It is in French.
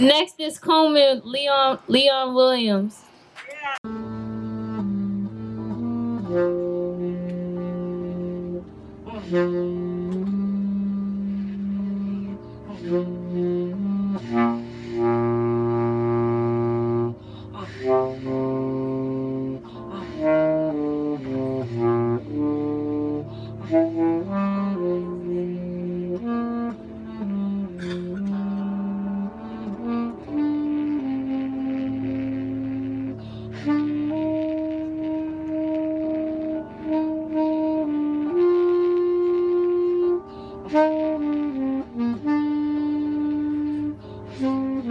Next is Coleman Leon Leon Williams. Mm-hmm.